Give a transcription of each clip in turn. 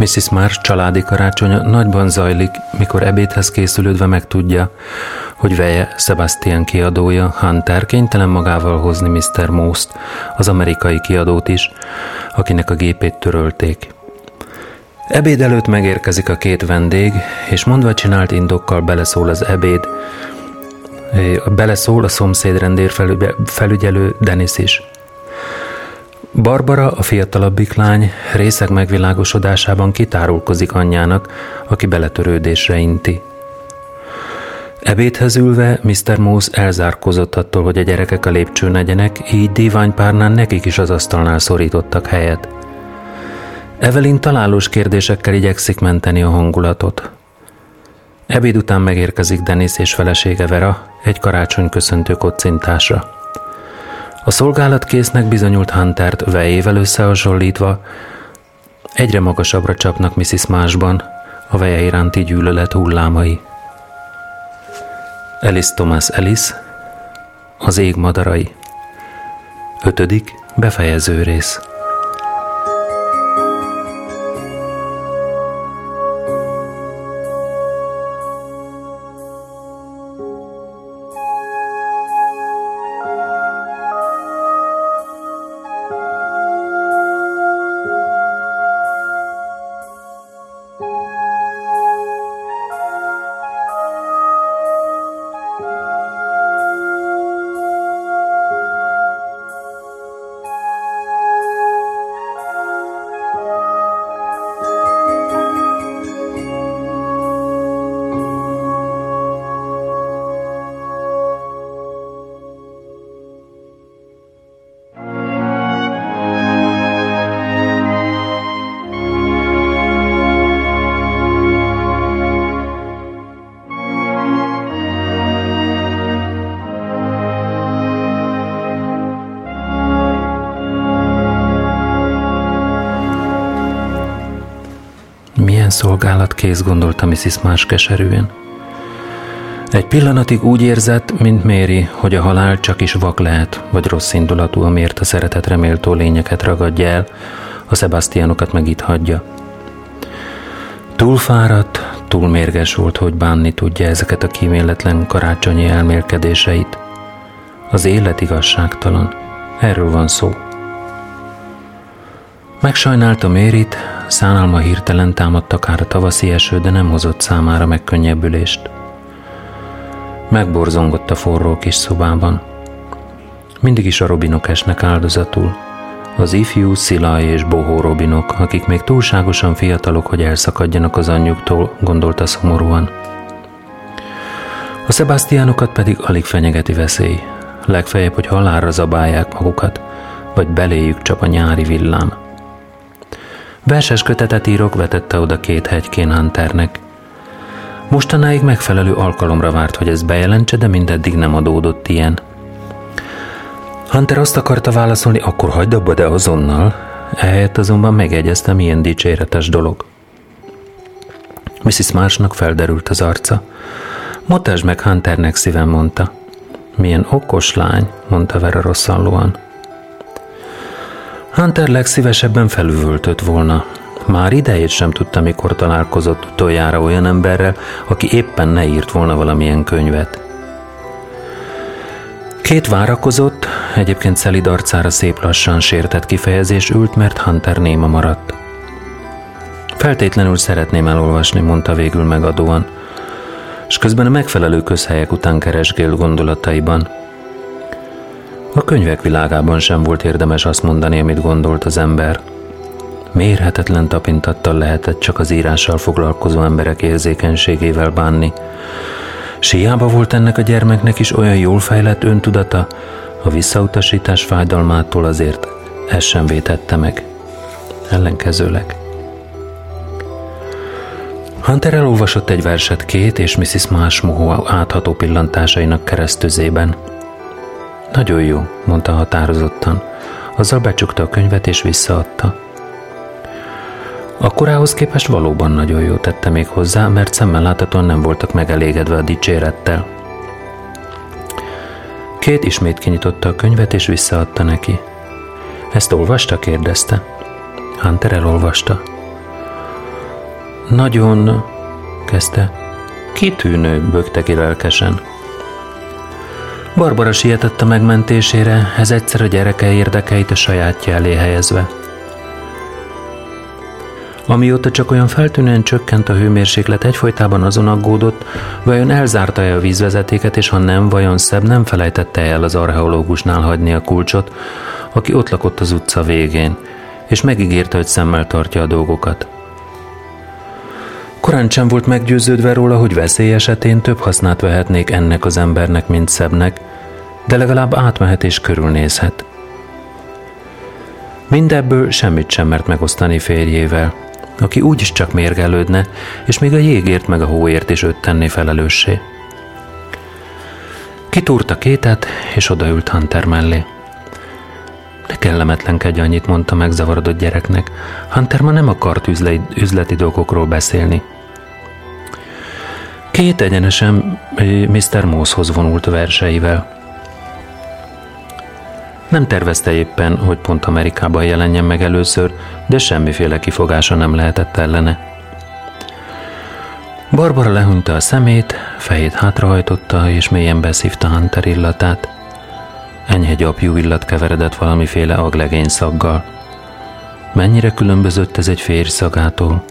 Mrs. Marsh családi karácsonya nagyban zajlik, mikor ebédhez készülődve megtudja, hogy veje, Sebastian kiadója, Hunter kénytelen magával hozni Mr. Most, az amerikai kiadót is, akinek a gépét törölték. Ebéd előtt megérkezik a két vendég, és mondva csinált indokkal beleszól az ebéd, beleszól a szomszéd rendér felügyelő Dennis is. Barbara, a fiatalabbik lány, részek megvilágosodásában kitárulkozik anyjának, aki beletörődésre inti. Ebédhez ülve Mr. Moose elzárkozott attól, hogy a gyerekek a lépcsőn legyenek, így díványpárnán nekik is az asztalnál szorítottak helyet. Evelyn találós kérdésekkel igyekszik menteni a hangulatot. Ebéd után megérkezik Denis és felesége Vera egy karácsony köszöntő kocintásra. A szolgálatkésznek bizonyult Huntert vejével összehasonlítva, egyre magasabbra csapnak Mrs. Másban a veje iránti gyűlölet hullámai. Alice Thomas Ellis, az ég madarai. Ötödik, befejező rész. Kész, gondolta Mrs. Más keserűen. Egy pillanatig úgy érzett, mint Méri, hogy a halál csak is vak lehet, vagy rossz indulatú, amiért a szeretet reméltó lényeket ragadja el, a Sebastianokat meg itt hagyja. Túl fáradt, túl mérges volt, hogy bánni tudja ezeket a kíméletlen karácsonyi elmélkedéseit. Az élet igazságtalan. Erről van szó. Megsajnálta Mérit, szánalma hirtelen támadt akár a tavaszi eső, de nem hozott számára megkönnyebbülést. Megborzongott a forró kis szobában. Mindig is a robinok esnek áldozatul. Az ifjú, szilaj és bohó robinok, akik még túlságosan fiatalok, hogy elszakadjanak az anyjuktól, gondolta szomorúan. A Sebastianokat pedig alig fenyegeti veszély. Legfeljebb, hogy halálra zabálják magukat, vagy beléjük csap a nyári villám. Verses kötetet írok, vetette oda két hegykén Hunternek. Mostanáig megfelelő alkalomra várt, hogy ez bejelentse, de mindeddig nem adódott ilyen. Hunter azt akarta válaszolni, akkor hagyd abba, de azonnal. Ehelyett azonban megegyeztem, milyen dicséretes dolog. Mrs. Marsnak felderült az arca. Motásd meg Hunternek szívem, mondta. Milyen okos lány, mondta Vera rosszallóan. Hunter legszívesebben felüvöltött volna. Már idejét sem tudta, mikor találkozott utoljára olyan emberrel, aki éppen ne írt volna valamilyen könyvet. Két várakozott, egyébként szelid arcára szép lassan sértett kifejezés ült, mert Hunter néma maradt. Feltétlenül szeretném elolvasni, mondta végül megadóan, és közben a megfelelő közhelyek után keresgél gondolataiban – a könyvek világában sem volt érdemes azt mondani, amit gondolt az ember. Mérhetetlen tapintattal lehetett csak az írással foglalkozó emberek érzékenységével bánni. S hiába volt ennek a gyermeknek is olyan jól fejlett öntudata, a visszautasítás fájdalmától azért ez sem vétette meg. Ellenkezőleg. Hunter elolvasott egy verset két és Mrs. Marshmoho átható pillantásainak keresztüzében. Nagyon jó, mondta határozottan. Azzal becsukta a könyvet és visszaadta. Akkorához képest valóban nagyon jó tette még hozzá, mert szemmel láthatóan nem voltak megelégedve a dicsérettel. Két ismét kinyitotta a könyvet és visszaadta neki. Ezt olvasta? kérdezte. Hunter elolvasta. Nagyon, kezdte. Kitűnő, bökte ki lelkesen. Barbara sietett a megmentésére, ez egyszer a gyereke érdekeit a sajátja elé helyezve. Amióta csak olyan feltűnően csökkent a hőmérséklet, egyfolytában azon aggódott, vajon elzárta-e a vízvezetéket, és ha nem, vajon szebb nem felejtette el az archeológusnál hagyni a kulcsot, aki ott lakott az utca végén, és megígérte, hogy szemmel tartja a dolgokat. Korán sem volt meggyőződve róla, hogy veszély esetén több hasznát vehetnék ennek az embernek, mint szebbnek, de legalább átmehet és körülnézhet. Mindebből semmit sem mert megosztani férjével, aki úgyis csak mérgelődne, és még a jégért meg a hóért is őt tenné felelőssé. Kitúrta kétet, és odaült Hunter mellé. Ne kellemetlenkedj annyit, mondta megzavarodott gyereknek. Hunter ma nem akart üzleti, üzleti dolgokról beszélni. Két egyenesen Mr. Mosshoz vonult verseivel. Nem tervezte éppen, hogy pont Amerikában jelenjen meg először, de semmiféle kifogása nem lehetett ellene. Barbara lehunta a szemét, fejét hátrahajtotta, és mélyen beszívta Hunter illatát. Enyhe gyapjú illat keveredett valamiféle aglegény szaggal. Mennyire különbözött ez egy férj szagától?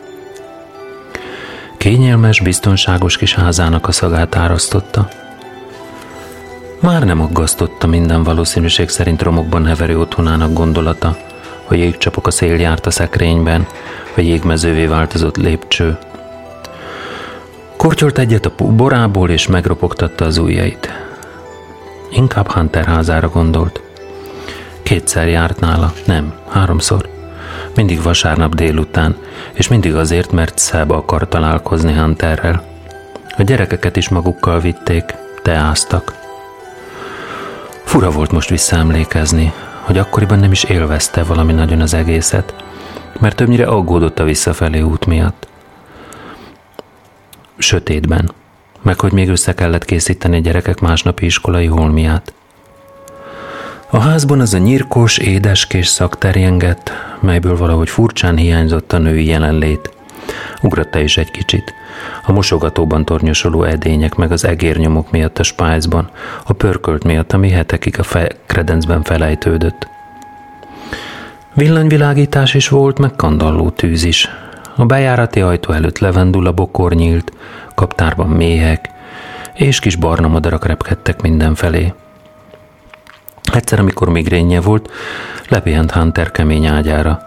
Kényelmes, biztonságos kis házának a szagát árasztotta. Már nem aggasztotta minden valószínűség szerint romokban heverő otthonának gondolata, hogy jégcsapok a szél járt a szekrényben, vagy jégmezővé változott lépcső. Kortyolt egyet a borából, és megropogtatta az ujjait. Inkább Hunter házára gondolt. Kétszer járt nála, nem, háromszor. Mindig vasárnap délután, és mindig azért, mert Szeba akar találkozni Hunterrel. A gyerekeket is magukkal vitték, teáztak. Fura volt most visszaemlékezni, hogy akkoriban nem is élvezte valami nagyon az egészet, mert többnyire aggódott a visszafelé út miatt. Sötétben, meg hogy még össze kellett készíteni a gyerekek másnapi iskolai holmiát. A házban az a nyírkos, édeskés szak terjengett, melyből valahogy furcsán hiányzott a női jelenlét. Ugratta is egy kicsit. A mosogatóban tornyosuló edények, meg az egérnyomok miatt a spájzban, a pörkölt miatt, ami hetekig a fe- kredencben felejtődött. Villanyvilágítás is volt, meg kandalló tűz is. A bejárati ajtó előtt levendula bokor nyílt, kaptárban méhek, és kis barna madarak repkedtek mindenfelé. Egyszer, amikor migrénye volt, lepihent Hunter kemény ágyára.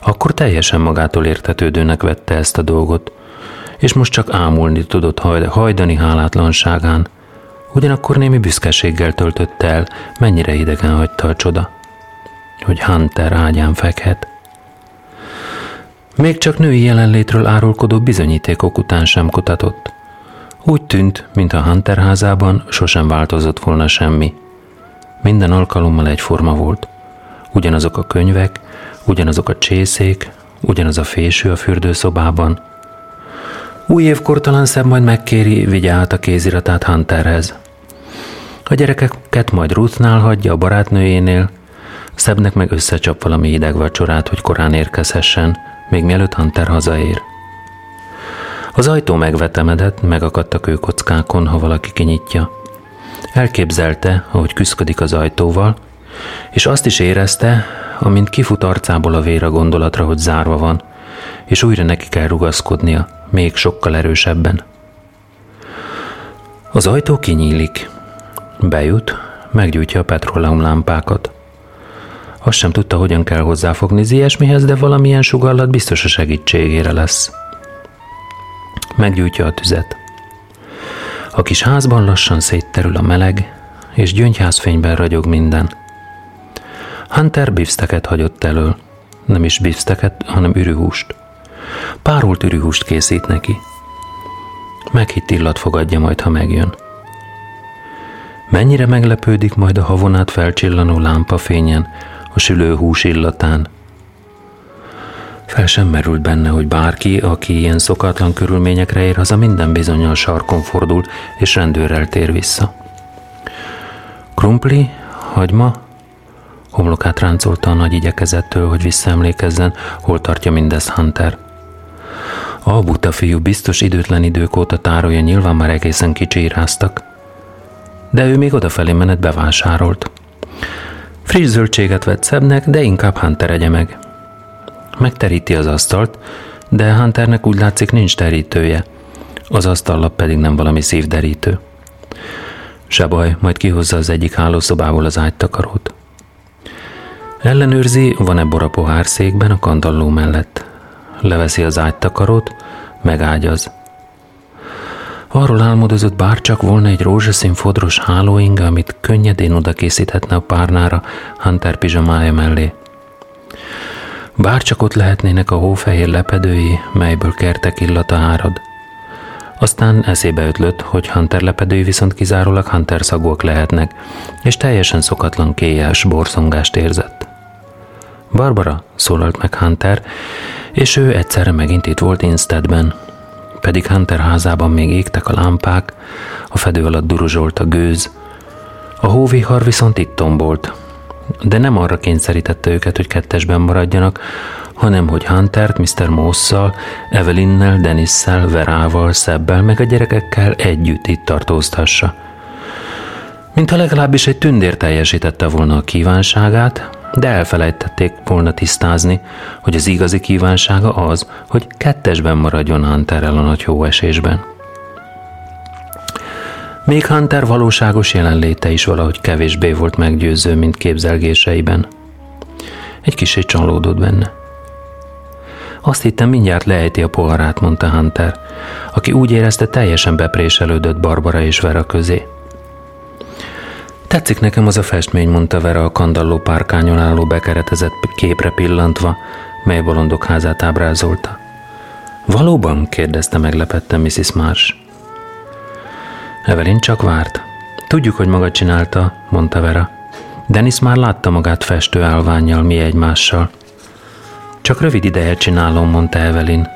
Akkor teljesen magától értetődőnek vette ezt a dolgot, és most csak ámulni tudott hajdani hálátlanságán. Ugyanakkor némi büszkeséggel töltött el, mennyire idegen hagyta a csoda, hogy Hunter ágyán fekhet. Még csak női jelenlétről árulkodó bizonyítékok után sem kutatott. Úgy tűnt, mintha Hunter házában sosem változott volna semmi. Minden alkalommal egyforma volt. Ugyanazok a könyvek, ugyanazok a csészék, ugyanaz a fésű a fürdőszobában. Új évkor talán szebb majd megkéri, vigye át a kéziratát Hunterhez. A gyerekeket majd Ruthnál hagyja a barátnőjénél, Szebbnek meg összecsap valami hideg vacsorát, hogy korán érkezhessen, még mielőtt Hunter hazaér. Az ajtó megvetemedett, megakadt a kőkockákon, ha valaki kinyitja. Elképzelte, ahogy küszködik az ajtóval, és azt is érezte, amint kifut arcából a vér a gondolatra, hogy zárva van, és újra neki kell rugaszkodnia, még sokkal erősebben. Az ajtó kinyílik. Bejut, meggyújtja a petróleumlámpákat. Azt sem tudta, hogyan kell hozzáfogni ilyesmihez, de valamilyen sugallat biztos a segítségére lesz. Meggyújtja a tüzet. A kis házban lassan szétterül a meleg, és gyöngyházfényben ragyog minden. Hunter bifsteket hagyott elől. Nem is bifsteket, hanem ürühúst. Párolt ürühúst készít neki. Meghitt illat fogadja majd, ha megjön. Mennyire meglepődik majd a havonát felcsillanó lámpafényen, a sülő hús illatán. Fel sem merült benne, hogy bárki, aki ilyen szokatlan körülményekre ér haza, minden bizonyal sarkon fordul, és rendőrrel tér vissza. Krumpli, hagyma, homlokát ráncolta a nagy igyekezettől, hogy visszaemlékezzen, hol tartja mindez Hunter. A buta fiú biztos időtlen idők óta tárolja, nyilván már egészen kicsíráztak. De ő még odafelé menet bevásárolt. Friss zöldséget vett szebbnek, de inkább Hunter egye meg. Megteríti az asztalt, de Hunternek úgy látszik nincs terítője. Az asztallap pedig nem valami szívderítő. Se baj, majd kihozza az egyik hálószobából az ágytakarót. Ellenőrzi, van-e bor a pohárszékben a kandalló mellett. Leveszi az ágytakarót, megágyaz. Arról álmodozott, bár csak volna egy rózsaszín fodros hálóinga, amit könnyedén oda készíthetne a párnára Hunter pizsamája mellé. Bár csak ott lehetnének a hófehér lepedői, melyből kertek illata árad. Aztán eszébe ötlött, hogy Hunter lepedői viszont kizárólag Hunter szagúak lehetnek, és teljesen szokatlan kélyes borszongást érzett. Barbara, szólalt meg Hunter, és ő egyszerre megint itt volt Instedben. Pedig Hunter házában még égtek a lámpák, a fedő alatt duruzsolt a gőz. A hóvihar viszont itt tombolt, de nem arra kényszerítette őket, hogy kettesben maradjanak, hanem hogy Huntert, Mr. Mosszal, Evelynnel, Denisszel, Verával, Szebbel, meg a gyerekekkel együtt itt tartóztassa. Mintha legalábbis egy tündér teljesítette volna a kívánságát, de elfelejtették volna tisztázni, hogy az igazi kívánsága az, hogy kettesben maradjon Hunterrel a nagy hóesésben. Még Hunter valóságos jelenléte is valahogy kevésbé volt meggyőző, mint képzelgéseiben. Egy kicsit csalódott benne. Azt hittem, mindjárt lejti a poharát, mondta Hunter, aki úgy érezte teljesen bepréselődött Barbara és Vera közé. Tetszik nekem az a festmény, mondta Vera a kandalló párkányon álló bekeretezett képre pillantva, mely bolondok házát ábrázolta. Valóban? kérdezte meglepette Mrs. Marsh. Evelyn csak várt. Tudjuk, hogy maga csinálta, mondta Vera. Dennis már látta magát festő állványjal, mi egymással. Csak rövid ideje csinálom, mondta Evelyn.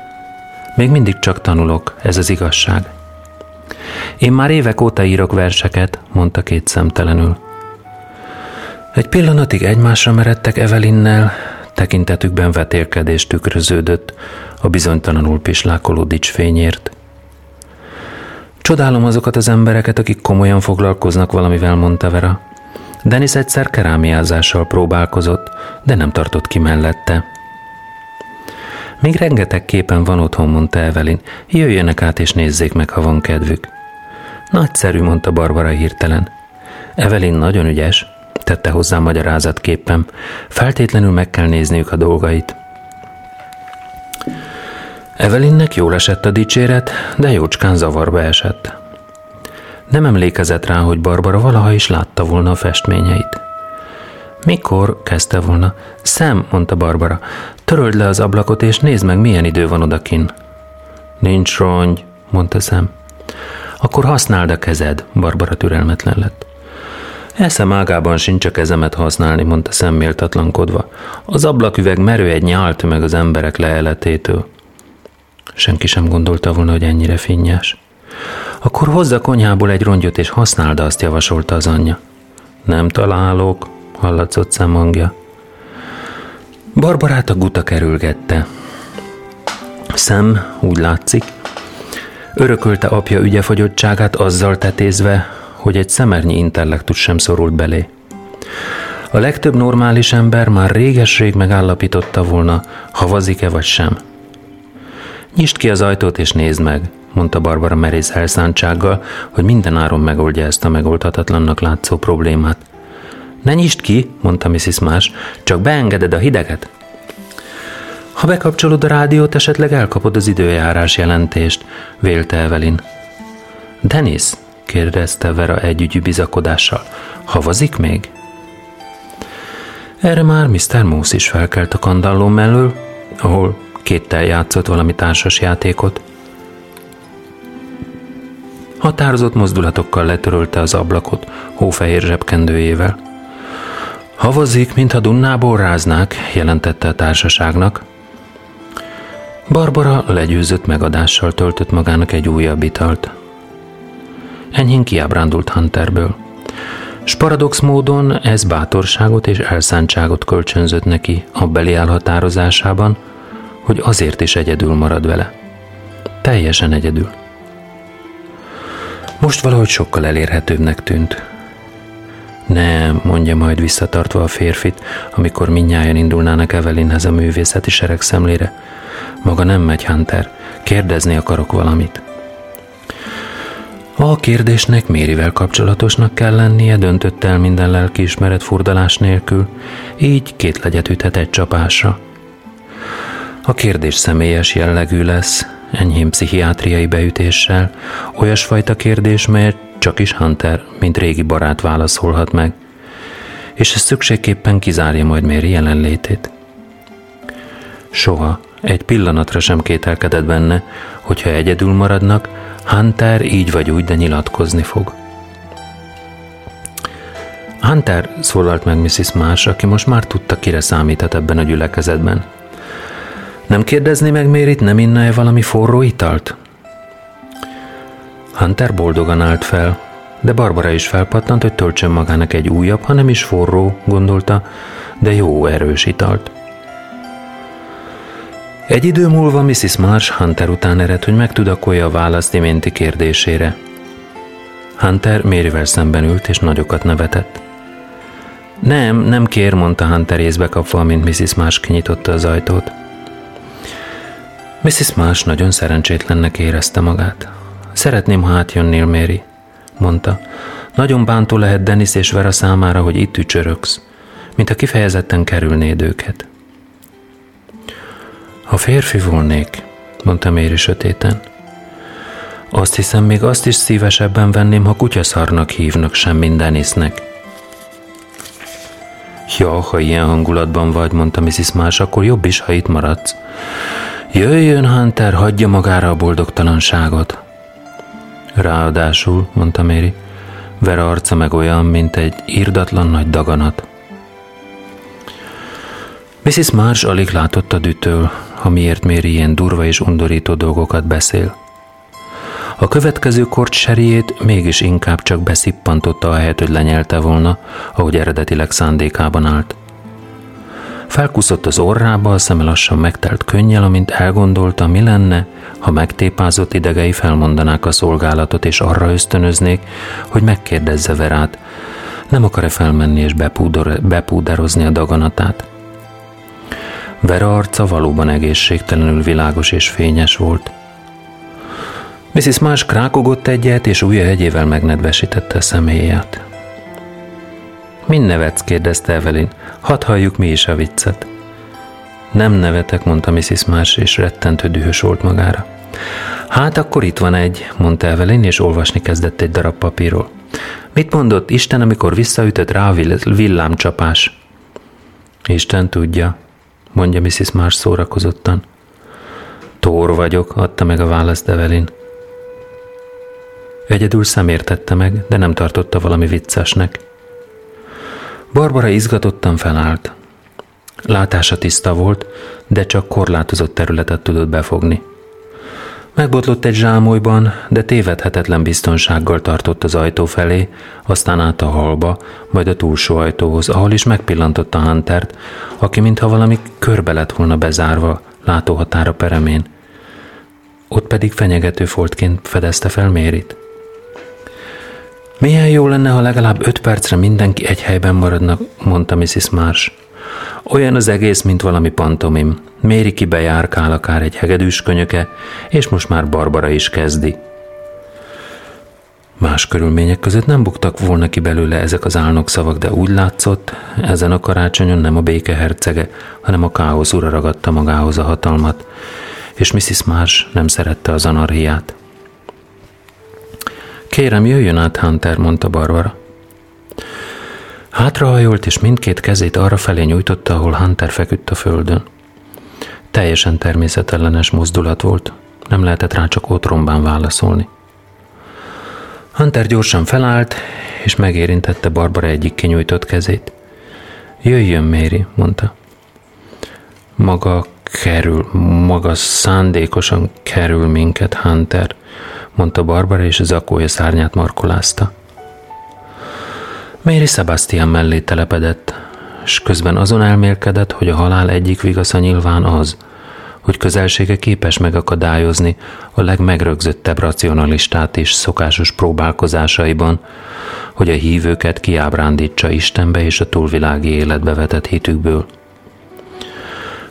Még mindig csak tanulok, ez az igazság. Én már évek óta írok verseket, mondta két szemtelenül. Egy pillanatig egymásra meredtek Evelinnel, tekintetükben vetélkedés tükröződött a bizonytalanul pislákoló dicsfényért. Csodálom azokat az embereket, akik komolyan foglalkoznak valamivel, mondta Vera. Denis egyszer kerámiázással próbálkozott, de nem tartott ki mellette. Még rengeteg képen van otthon, mondta Evelyn. Jöjjenek át és nézzék meg, ha van kedvük. Nagyszerű, mondta Barbara hirtelen. Evelyn nagyon ügyes, tette hozzá magyarázatképpen. Feltétlenül meg kell nézniük a dolgait. Evelynnek jól esett a dicséret, de jócskán zavarba esett. Nem emlékezett rá, hogy Barbara valaha is látta volna a festményeit. Mikor? kezdte volna. Szem, mondta Barbara, töröld le az ablakot, és nézd meg, milyen idő van odakin. Nincs rongy, mondta Szem. Akkor használd a kezed, Barbara türelmetlen lett. Eszem ágában sincs a kezemet használni, mondta szemméltatlankodva. Az ablaküveg merő egy nyált meg az emberek leeletétől. Senki sem gondolta volna, hogy ennyire finnyás. Akkor hozza konyhából egy rongyot, és használd azt, javasolta az anyja. Nem találok, hallatszott szemhangja. Barbarát a guta kerülgette. Szem, úgy látszik, Örökölte apja ügyefogyottságát azzal tetézve, hogy egy szemernyi intellektus sem szorult belé. A legtöbb normális ember már réges-rég megállapította volna, havazik-e vagy sem. Nyisd ki az ajtót és nézd meg, mondta Barbara merész elszántsággal, hogy minden áron megoldja ezt a megoldhatatlannak látszó problémát. Ne nyisd ki, mondta Mrs. Más, csak beengeded a hideget. Ha bekapcsolod a rádiót, esetleg elkapod az időjárás jelentést, vélte Evelyn. Dennis, kérdezte Vera együgyű bizakodással, havazik még? Erre már Mr. Moose is felkelt a kandalló mellől, ahol kéttel játszott valami társas játékot. Határozott mozdulatokkal letörölte az ablakot hófehér zsebkendőjével. Havazik, mintha Dunnából ráznák, jelentette a társaságnak. Barbara legyőzött megadással töltött magának egy újabb italt. Enyhén kiábrándult Hunterből. S paradox módon ez bátorságot és elszántságot kölcsönzött neki a beli elhatározásában, hogy azért is egyedül marad vele. Teljesen egyedül. Most valahogy sokkal elérhetőbbnek tűnt. Nem, mondja majd visszatartva a férfit, amikor minnyáján indulnának Evelynhez a művészeti sereg szemlére. Maga nem megy, Hunter. Kérdezni akarok valamit. A kérdésnek Mérivel kapcsolatosnak kell lennie, döntött el minden lelkiismeret furdalás nélkül, így két legyet üthet egy csapásra. A kérdés személyes jellegű lesz, enyhén pszichiátriai beütéssel, olyasfajta kérdés, melyet csak is Hunter, mint régi barát válaszolhat meg, és ez szükségképpen kizárja majd Méri jelenlétét. Soha, egy pillanatra sem kételkedett benne, hogyha egyedül maradnak, Hunter így vagy úgy, de nyilatkozni fog. Hunter szólalt meg Mrs. Marsh, aki most már tudta, kire számíthat ebben a gyülekezetben. Nem kérdezni meg Mérit, nem inna-e valami forró italt? Hunter boldogan állt fel, de Barbara is felpattant, hogy töltsön magának egy újabb, hanem is forró, gondolta, de jó erős italt. Egy idő múlva Mrs. Marsh Hunter után ered, hogy megtudakolja a választ iménti kérdésére. Hunter Mérivel szemben ült és nagyokat nevetett. Nem, nem kér, mondta Hunter észbe kapva, mint Mrs. Marsh kinyitotta az ajtót. Mrs. Marsh nagyon szerencsétlennek érezte magát. Szeretném, ha átjönnél, Mary, mondta. Nagyon bántó lehet Dennis és Vera számára, hogy itt ücsöröksz, mint a kifejezetten kerülnéd őket. Ha férfi volnék, mondta Méri sötéten, azt hiszem, még azt is szívesebben venném, ha kutyaszarnak hívnak, sem Dennisnek. Ja, ha ilyen hangulatban vagy, mondta Mrs. Más, akkor jobb is, ha itt maradsz. Jöjjön, Hunter, hagyja magára a boldogtalanságot. Ráadásul, mondta Méri, Vera arca meg olyan, mint egy írdatlan nagy daganat. Mrs. Marsh alig látott a dütől, ha miért Méri ilyen durva és undorító dolgokat beszél. A következő kort seriét mégis inkább csak beszippantotta a helyet, hogy lenyelte volna, ahogy eredetileg szándékában állt. Felkuszott az orrába, a szeme lassan megtelt könnyel, amint elgondolta, mi lenne, ha megtépázott idegei felmondanák a szolgálatot, és arra ösztönöznék, hogy megkérdezze Verát, nem akar-e felmenni és bepúdor, bepúderozni a daganatát. Vera arca valóban egészségtelenül világos és fényes volt. Mrs. Marsh krákogott egyet, és újja hegyével megnedvesítette a személyét. Mind nevetsz? kérdezte Evelyn. Hadd halljuk mi is a viccet. Nem nevetek, mondta Mrs. Marsh, és rettentő dühös volt magára. Hát akkor itt van egy, mondta Evelyn, és olvasni kezdett egy darab papírról. Mit mondott Isten, amikor visszaütött rá a villámcsapás? Isten tudja, mondja Mrs. Marsh szórakozottan. Tór vagyok, adta meg a választ Evelyn. Egyedül szemértette meg, de nem tartotta valami viccesnek. Barbara izgatottan felállt. Látása tiszta volt, de csak korlátozott területet tudott befogni. Megbotlott egy zsámolyban, de tévedhetetlen biztonsággal tartott az ajtó felé, aztán át a halba, majd a túlsó ajtóhoz, ahol is megpillantotta Huntert, aki mintha valami körbe lett volna bezárva, látóhatára peremén. Ott pedig fenyegető foltként fedezte fel Mérit. Milyen jó lenne, ha legalább öt percre mindenki egy helyben maradna, mondta Mrs. Marsh. Olyan az egész, mint valami pantomim. Méri ki bejárkál akár egy hegedűs könyöke, és most már Barbara is kezdi. Más körülmények között nem buktak volna ki belőle ezek az szavak, de úgy látszott, ezen a karácsonyon nem a béke hercege, hanem a káosz ura ragadta magához a hatalmat, és Mrs. Marsh nem szerette az anarhiát. Kérem, jöjjön át, Hunter, mondta Barbara. Hátrahajolt, és mindkét kezét arra felé nyújtotta, ahol Hunter feküdt a földön. Teljesen természetellenes mozdulat volt, nem lehetett rá csak otrombán válaszolni. Hunter gyorsan felállt, és megérintette Barbara egyik kinyújtott kezét. Jöjjön, Méri, mondta. Maga kerül, maga szándékosan kerül minket, Hunter, mondta Barbara, és az akója szárnyát markolázta. Méri Sebastian mellé telepedett, és közben azon elmélkedett, hogy a halál egyik vigasza nyilván az, hogy közelsége képes megakadályozni a legmegrögzöttebb racionalistát is szokásos próbálkozásaiban, hogy a hívőket kiábrándítsa Istenbe és a túlvilági életbe vetett hitükből.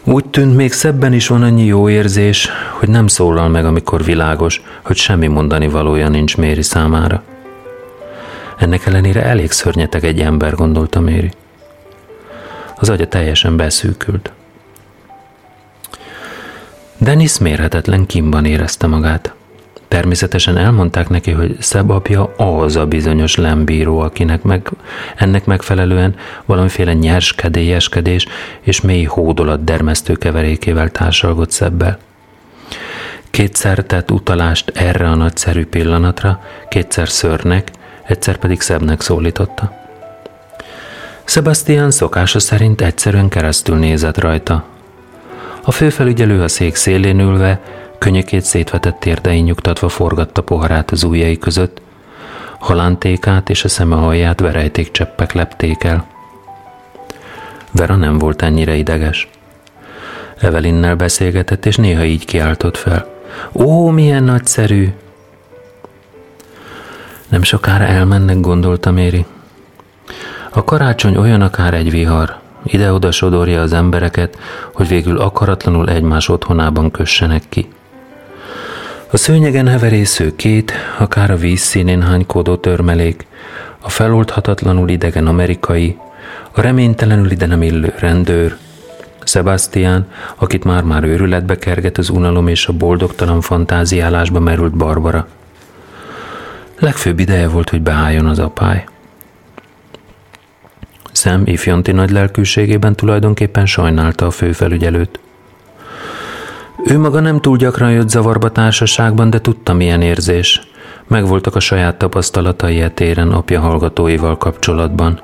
Úgy tűnt, még szebben is van annyi jó érzés, hogy nem szólal meg, amikor világos, hogy semmi mondani valója nincs Méri számára. Ennek ellenére elég szörnyeteg egy ember, gondolta Méri. Az agya teljesen beszűkült. Dennis mérhetetlen kimban érezte magát. Természetesen elmondták neki, hogy Szeb apja az a bizonyos lembíró, akinek meg, ennek megfelelően valamiféle nyers kedélyeskedés és mély hódolat dermesztő keverékével társalgott Szebbel. Kétszer tett utalást erre a nagyszerű pillanatra, kétszer szörnek, egyszer pedig Szebbnek szólította. Sebastian szokása szerint egyszerűen keresztül nézett rajta. A főfelügyelő a szék szélén ülve Könyökét szétvetett térdein nyugtatva forgatta poharát az ujjai között, halántékát és a szeme alját verejték cseppek lepték el. Vera nem volt ennyire ideges. Evelinnel beszélgetett, és néha így kiáltott fel. Ó, milyen nagyszerű! Nem sokára elmennek, gondolta Méri. A karácsony olyan akár egy vihar, ide-oda sodorja az embereket, hogy végül akaratlanul egymás otthonában kössenek ki. A szőnyegen heverésző két, akár a víz színén hánykódó törmelék, a feloldhatatlanul idegen amerikai, a reménytelenül ide nem illő rendőr, Sebastian, akit már-már őrületbe kerget az unalom és a boldogtalan fantáziálásba merült Barbara. Legfőbb ideje volt, hogy beálljon az apály. Szem ifjonti nagy lelkűségében tulajdonképpen sajnálta a főfelügyelőt. Ő maga nem túl gyakran jött zavarba társaságban, de tudta milyen érzés. Megvoltak a saját tapasztalatai e téren apja hallgatóival kapcsolatban.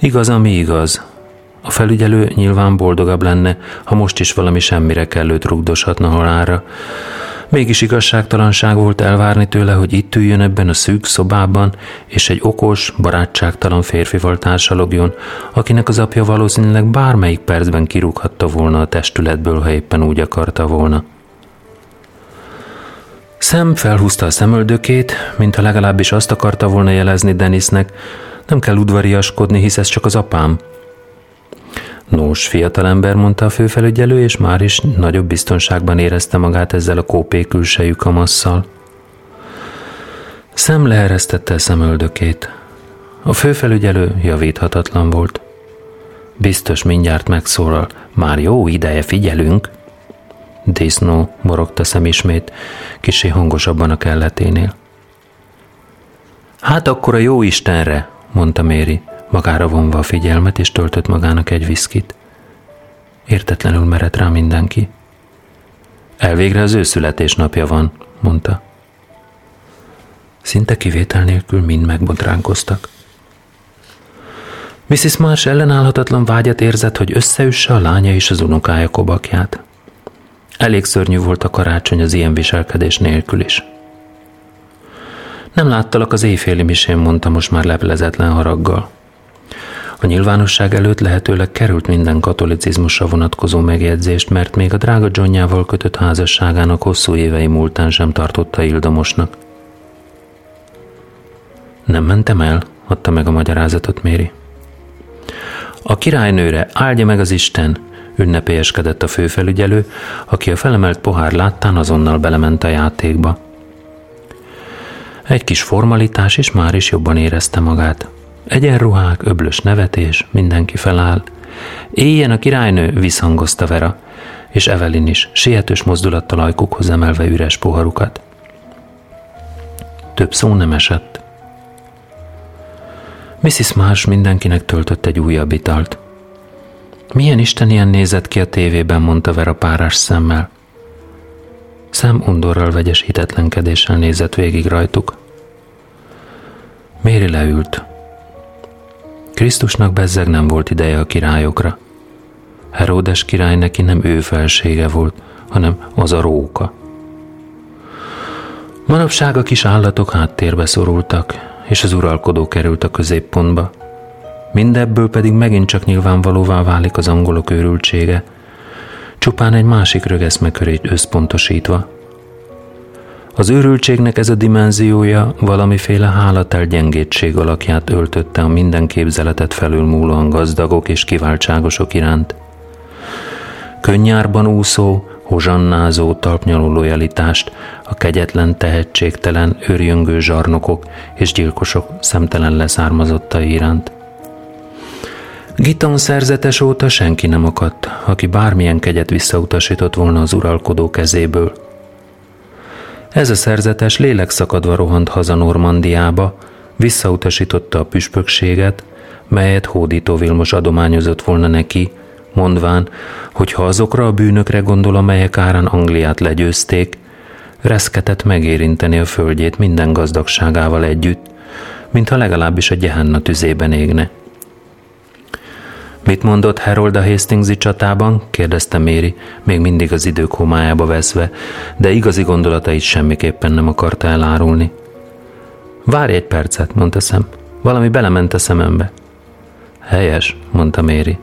Igaz, ami igaz. A felügyelő nyilván boldogabb lenne, ha most is valami semmire kellőt rugdoshatna halálra, Mégis igazságtalanság volt elvárni tőle, hogy itt üljön ebben a szűk szobában, és egy okos, barátságtalan férfival társalogjon, akinek az apja valószínűleg bármelyik percben kirúghatta volna a testületből, ha éppen úgy akarta volna. Szem felhúzta a szemöldökét, mintha legalábbis azt akarta volna jelezni Denisnek, nem kell udvariaskodni, hisz ez csak az apám – Nos, fiatalember, mondta a főfelügyelő, és már is nagyobb biztonságban érezte magát ezzel a kópé külsejű kamasszal. Szem leeresztette szemöldökét. A főfelügyelő javíthatatlan volt. Biztos mindjárt megszólal. Már jó ideje figyelünk. Disznó morogta szem ismét, kisé hangosabban a kelleténél. Hát akkor a jó Istenre, mondta Méri magára vonva a figyelmet, és töltött magának egy viszkit. Értetlenül merett rá mindenki. Elvégre az ő születésnapja van, mondta. Szinte kivétel nélkül mind megbotránkoztak. Mrs. Marsh ellenállhatatlan vágyat érzett, hogy összeüsse a lánya és az unokája kobakját. Elég szörnyű volt a karácsony az ilyen viselkedés nélkül is. Nem láttalak az éjféli misén, mondta most már leplezetlen haraggal. A nyilvánosság előtt lehetőleg került minden katolicizmusra vonatkozó megjegyzést, mert még a drága Johnnyával kötött házasságának hosszú évei múltán sem tartotta ildomosnak. Nem mentem el, adta meg a magyarázatot Méri. A királynőre áldja meg az Isten, ünnepélyeskedett a főfelügyelő, aki a felemelt pohár láttán azonnal belement a játékba. Egy kis formalitás, és már is jobban érezte magát. Egyenruhák, öblös nevetés, mindenki feláll. Éjjen a királynő, visszhangozta Vera, és Evelyn is, sietős mozdulattal ajkukhoz emelve üres poharukat. Több szó nem esett. Mrs. Marsh mindenkinek töltött egy újabb italt. Milyen Isten ilyen nézett ki a tévében, mondta Vera párás szemmel. Szem undorral vegyes hitetlenkedéssel nézett végig rajtuk. Méri leült. Krisztusnak bezzeg nem volt ideje a királyokra. Heródes király neki nem ő felsége volt, hanem az a róka. Manapság a kis állatok háttérbe szorultak, és az uralkodó került a középpontba. Mindebből pedig megint csak nyilvánvalóvá válik az angolok őrültsége, csupán egy másik rögeszmekörét összpontosítva. Az őrültségnek ez a dimenziója valamiféle hálatel gyengétség alakját öltötte a minden képzeletet felülmúlóan gazdagok és kiváltságosok iránt. Könnyárban úszó, hozsannázó, talpnyaló lojalitást a kegyetlen, tehetségtelen, őrjöngő zsarnokok és gyilkosok szemtelen leszármazottai iránt. Giton szerzetes óta senki nem akadt, aki bármilyen kegyet visszautasított volna az uralkodó kezéből. Ez a szerzetes lélekszakadva rohant haza Normandiába, visszautasította a püspökséget, melyet hódító Vilmos adományozott volna neki, mondván, hogy ha azokra a bűnökre gondol, amelyek árán Angliát legyőzték, reszketett megérinteni a földjét minden gazdagságával együtt, mintha legalábbis a gyehenna tüzében égne. Mit mondott Harold a Hastingsi csatában? kérdezte Méri, még mindig az idők homályába veszve, de igazi gondolatait semmiképpen nem akarta elárulni. Várj egy percet, mondta szem. Valami belement a szemembe. Helyes, mondta Méri.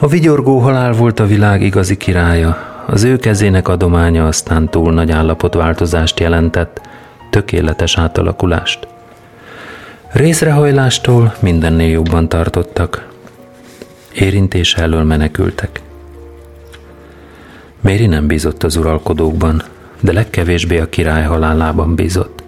A vigyorgó halál volt a világ igazi királya. Az ő kezének adománya aztán túl nagy állapotváltozást jelentett, tökéletes átalakulást. Részrehajlástól mindennél jobban tartottak. Érintése elől menekültek. Méri nem bízott az uralkodókban, de legkevésbé a király halálában bízott.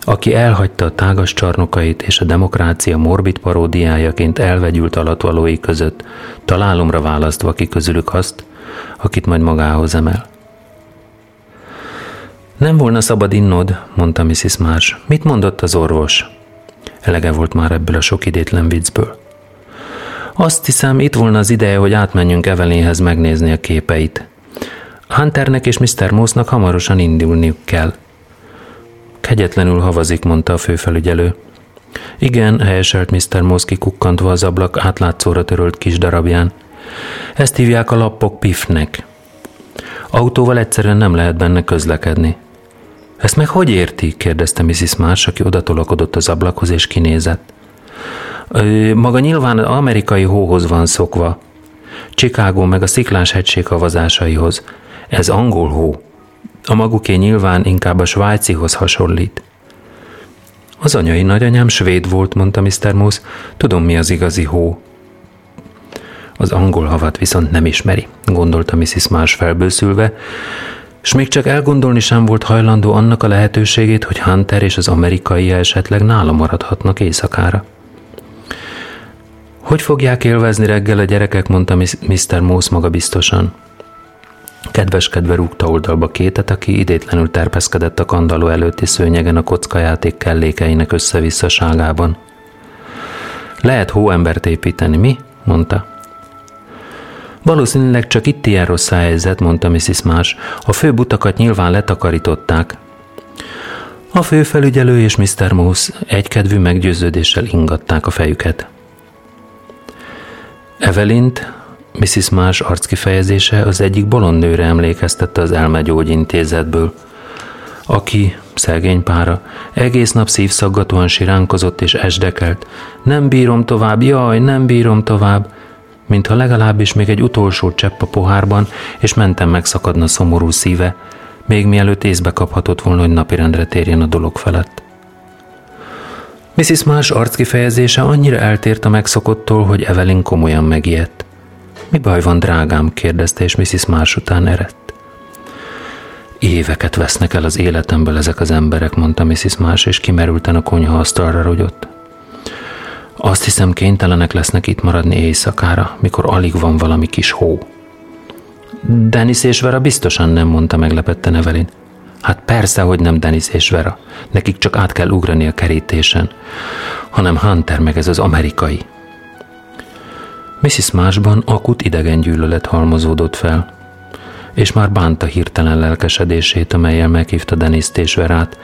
Aki elhagyta a tágas csarnokait és a demokrácia morbid paródiájaként elvegyült alatvalói között, találomra választva ki közülük azt, akit majd magához emel. Nem volna szabad innod, mondta Mrs. Marsh. Mit mondott az orvos? Elege volt már ebből a sok idétlen viccből. Azt hiszem, itt volna az ideje, hogy átmenjünk Evelynhez megnézni a képeit. Hunternek és Mr. Mossnak hamarosan indulniuk kell. Kegyetlenül havazik, mondta a főfelügyelő. Igen, helyeselt Mr. Moss kikukkantva az ablak átlátszóra törölt kis darabján. Ezt hívják a lappok pifnek. Autóval egyszerűen nem lehet benne közlekedni. Ezt meg hogy érti? kérdezte Mrs. Marsh, aki odatolakodott az ablakhoz és kinézett. Ö, maga nyilván amerikai hóhoz van szokva. Chicago meg a sziklás hegység havazásaihoz. Ez angol hó. A maguké nyilván inkább a svájcihoz hasonlít. Az anyai nagyanyám svéd volt, mondta Mr. Moose. Tudom, mi az igazi hó. Az angol havat viszont nem ismeri, gondolta Mrs. Marsh felbőszülve, és még csak elgondolni sem volt hajlandó annak a lehetőségét, hogy Hunter és az amerikai esetleg nála maradhatnak éjszakára. Hogy fogják élvezni reggel a gyerekek, mondta Mr. Moose maga biztosan. Kedveskedve rúgta oldalba kétet, aki idétlenül terpeszkedett a kandaló előtti szőnyegen a kockajáték kellékeinek összevisszaságában. Lehet hóembert építeni, mi? mondta. Valószínűleg csak itt ilyen rossz a helyzet, mondta Mrs. Marsh. A fő utakat nyilván letakarították. A főfelügyelő és Mr. Moose egykedvű meggyőződéssel ingatták a fejüket. Evelint, Mrs. Marsh arckifejezése az egyik bolond nőre emlékeztette az elmegyógyintézetből, aki, szegény pára, egész nap szívszaggatóan siránkozott és esdekelt. Nem bírom tovább, jaj, nem bírom tovább mintha legalábbis még egy utolsó csepp a pohárban, és mentem megszakadna szomorú szíve, még mielőtt észbe kaphatott volna, hogy napirendre térjen a dolog felett. Mrs. Marsh arckifejezése annyira eltért a megszokottól, hogy Evelyn komolyan megijedt. Mi baj van, drágám? kérdezte, és Mrs. Marsh után erett. Éveket vesznek el az életemből ezek az emberek, mondta Mrs. Marsh, és kimerülten a konyha asztalra rogyott. Azt hiszem kénytelenek lesznek itt maradni éjszakára, mikor alig van valami kis hó. Denis és Vera biztosan nem, mondta meglepetten Evelyn. Hát persze, hogy nem Denis és Vera. Nekik csak át kell ugrani a kerítésen. Hanem Hunter meg ez az amerikai. Mrs. Másban akut idegen gyűlölet halmozódott fel, és már bánta hirtelen lelkesedését, amelyel meghívta Deniszt és Verát,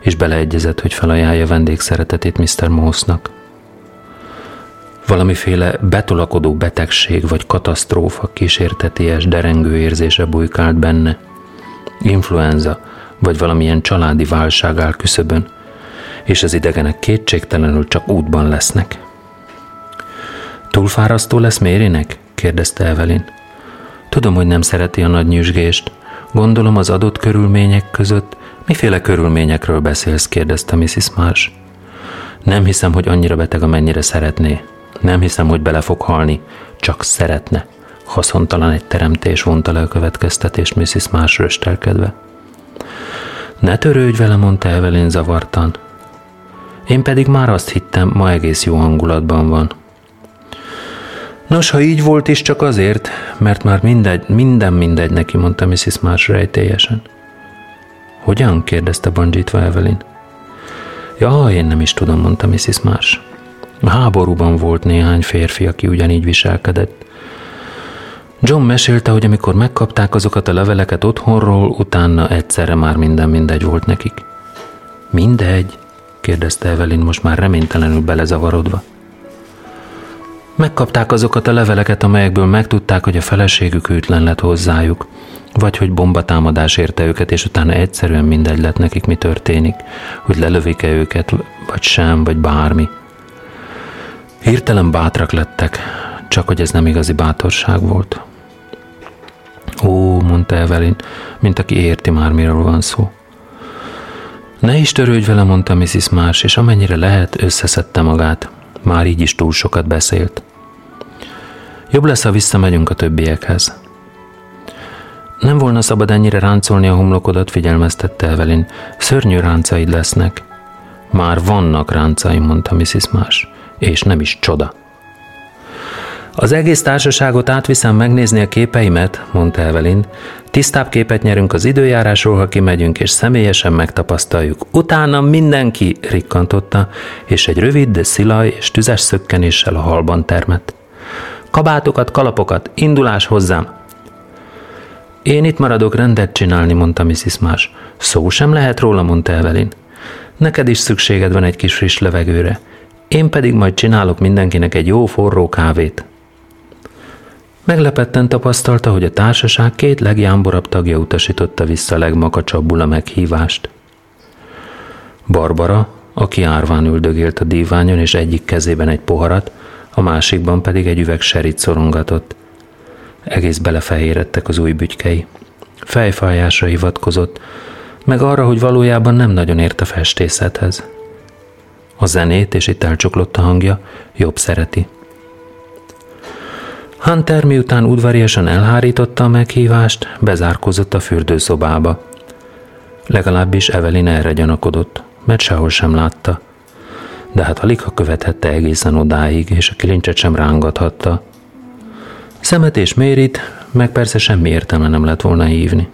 és beleegyezett, hogy felajánlja vendégszeretetét Mr. Mossnak. Valamiféle betolakodó betegség vagy katasztrófa kísérteties derengő érzése bujkált benne. Influenza vagy valamilyen családi válság áll küszöbön, és az idegenek kétségtelenül csak útban lesznek. Túlfárasztó lesz Mérinek? kérdezte Evelyn. Tudom, hogy nem szereti a nagy nyüzsgést. Gondolom az adott körülmények között. Miféle körülményekről beszélsz? kérdezte Mrs. Marsh. Nem hiszem, hogy annyira beteg, amennyire szeretné. Nem hiszem, hogy bele fog halni. Csak szeretne. Haszontalan egy teremtés vonta le a következtetést Mrs. Marsh röstelkedve. Ne törődj vele, mondta Evelyn zavartan. Én pedig már azt hittem, ma egész jó hangulatban van. Nos, ha így volt is csak azért, mert már mindegy, minden mindegy neki, mondta Mrs. Marsh rejtélyesen. Hogyan? kérdezte bandzsítva Evelyn. Ja, én nem is tudom, mondta Mrs. Marsh. A háborúban volt néhány férfi, aki ugyanígy viselkedett. John mesélte, hogy amikor megkapták azokat a leveleket otthonról, utána egyszerre már minden mindegy volt nekik. Mindegy? kérdezte Evelyn most már reménytelenül belezavarodva. Megkapták azokat a leveleket, amelyekből megtudták, hogy a feleségük ütlen lett hozzájuk, vagy hogy bombatámadás érte őket, és utána egyszerűen mindegy lett nekik, mi történik, hogy lelövik-e őket, vagy sem, vagy bármi. Hirtelen bátrak lettek, csak hogy ez nem igazi bátorság volt. Ó, mondta Evelyn, mint aki érti már, miről van szó. Ne is törődj vele, mondta Mrs. Marsh, és amennyire lehet, összeszedte magát. Már így is túl sokat beszélt. Jobb lesz, ha visszamegyünk a többiekhez. Nem volna szabad ennyire ráncolni a homlokodat, figyelmeztette Evelyn. Szörnyű ráncaid lesznek. Már vannak ráncaim, mondta Mrs. Marsh, és nem is csoda. Az egész társaságot átviszem megnézni a képeimet, mondta Evelyn. Tisztább képet nyerünk az időjárásról, ha kimegyünk, és személyesen megtapasztaljuk. Utána mindenki rikkantotta, és egy rövid, de szilaj és tüzes szökkenéssel a halban termett. Kabátokat, kalapokat, indulás hozzám! Én itt maradok rendet csinálni, mondta Mrs. Más. Szó sem lehet róla, mondta Evelyn. Neked is szükséged van egy kis friss levegőre. Én pedig majd csinálok mindenkinek egy jó forró kávét. Meglepetten tapasztalta, hogy a társaság két legjámborabb tagja utasította vissza legmakacsabbul a meghívást. Barbara, aki árván üldögélt a díványon, és egyik kezében egy poharat, a másikban pedig egy üveg serit szorongatott. Egész belefehérettek az új bütykei. Fejfájásra hivatkozott, meg arra, hogy valójában nem nagyon ért a festészethez. A zenét, és itt elcsoklott a hangja, jobb szereti. Hunter miután udvariasan elhárította a meghívást, bezárkozott a fürdőszobába. Legalábbis Evelyn erre gyanakodott, mert sehol sem látta. De hát alig ha követhette egészen odáig, és a kilincset sem rángathatta. Szemet és Mérit meg persze semmi értelme nem lett volna hívni.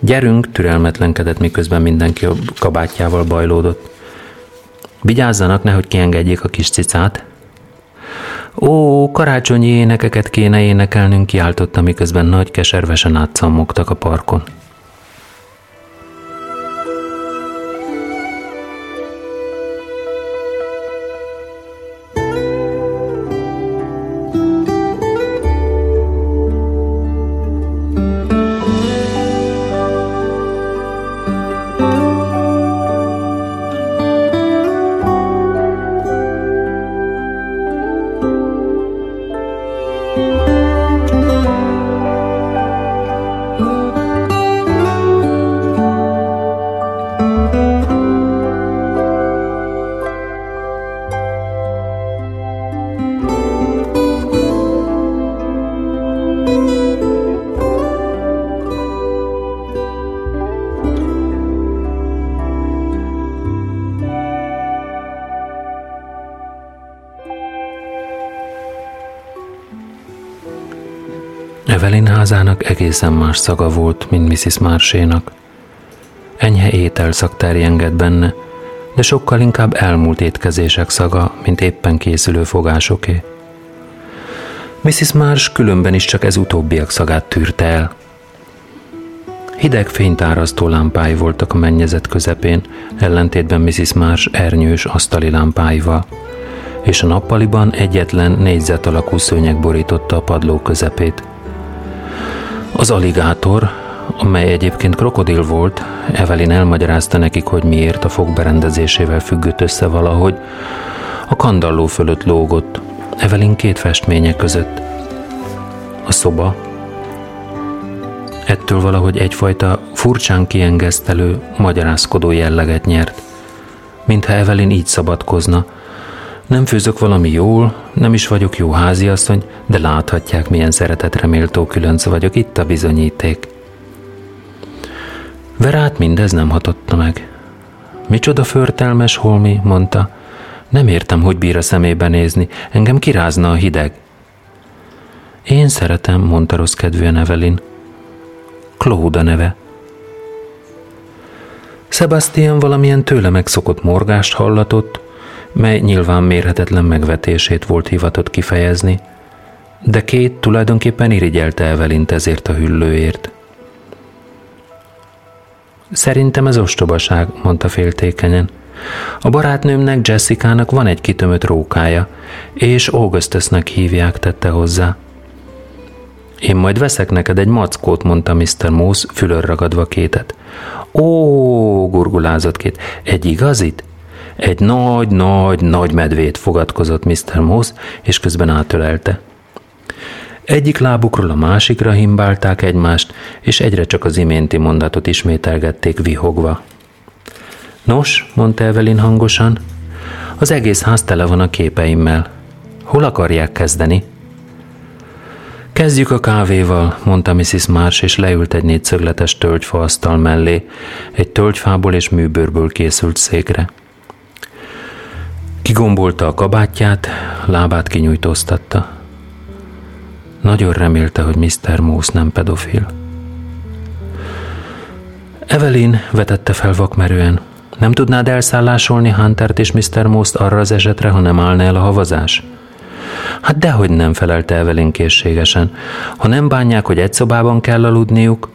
Gyerünk, türelmetlenkedett, miközben mindenki a kabátjával bajlódott. Vigyázzanak, nehogy kiengedjék a kis cicát, Ó, karácsonyi énekeket kéne énekelnünk, kiáltotta, miközben nagy keservesen átszámogtak a parkon. Házának egészen más szaga volt, mint Mrs. Marsénak. Enyhe ételszak terjengett benne, de sokkal inkább elmúlt étkezések szaga, mint éppen készülő fogásoké. Mrs. Marsh különben is csak ez utóbbiak szagát tűrte el. Hideg fénytárasztó lámpái voltak a mennyezet közepén, ellentétben Mrs. Marsh ernyős asztali lámpáival, és a nappaliban egyetlen négyzet alakú szőnyeg borította a padló közepét. Az aligátor, amely egyébként krokodil volt, Evelyn elmagyarázta nekik, hogy miért a fog berendezésével függött össze valahogy, a kandalló fölött lógott, Evelyn két festménye között. A szoba, ettől valahogy egyfajta furcsán kiengesztelő, magyarázkodó jelleget nyert. Mintha Evelyn így szabadkozna. Nem főzök valami jól, nem is vagyok jó háziasszony, de láthatják, milyen szeretetre méltó különc vagyok, itt a bizonyíték. Verát mindez nem hatotta meg. Micsoda förtelmes holmi, mondta. Nem értem, hogy bír a szemébe nézni, engem kirázna a hideg. Én szeretem, mondta rossz kedvűen Evelyn. Claude neve. Sebastian valamilyen tőle megszokott morgást hallatott, mely nyilván mérhetetlen megvetését volt hivatott kifejezni, de két tulajdonképpen irigyelte Evelint ezért a hüllőért. Szerintem ez ostobaság, mondta féltékenyen. A barátnőmnek, Jessica-nak van egy kitömött rókája, és Augustusnak hívják, tette hozzá. Én majd veszek neked egy mackót, mondta Mr. Moose, fülör ragadva kétet. Ó, gurgulázott két, egy igazit? Egy nagy, nagy, nagy medvét fogadkozott Mr. Moose, és közben átölelte. Egyik lábukról a másikra himbálták egymást, és egyre csak az iménti mondatot ismételgették vihogva. Nos, mondta Evelyn hangosan, az egész ház tele van a képeimmel. Hol akarják kezdeni? Kezdjük a kávéval, mondta Mrs. Marsh, és leült egy négyszögletes tölgyfa asztal mellé, egy tölgyfából és műbőrből készült székre. Kigombolta a kabátját, lábát kinyújtóztatta. Nagyon remélte, hogy Mr. Moose nem pedofil. Evelyn vetette fel vakmerően. Nem tudnád elszállásolni Huntert és Mr. Moose-t arra az esetre, ha nem állna el a havazás? Hát dehogy nem felelte Evelyn készségesen. Ha nem bánják, hogy egy szobában kell aludniuk,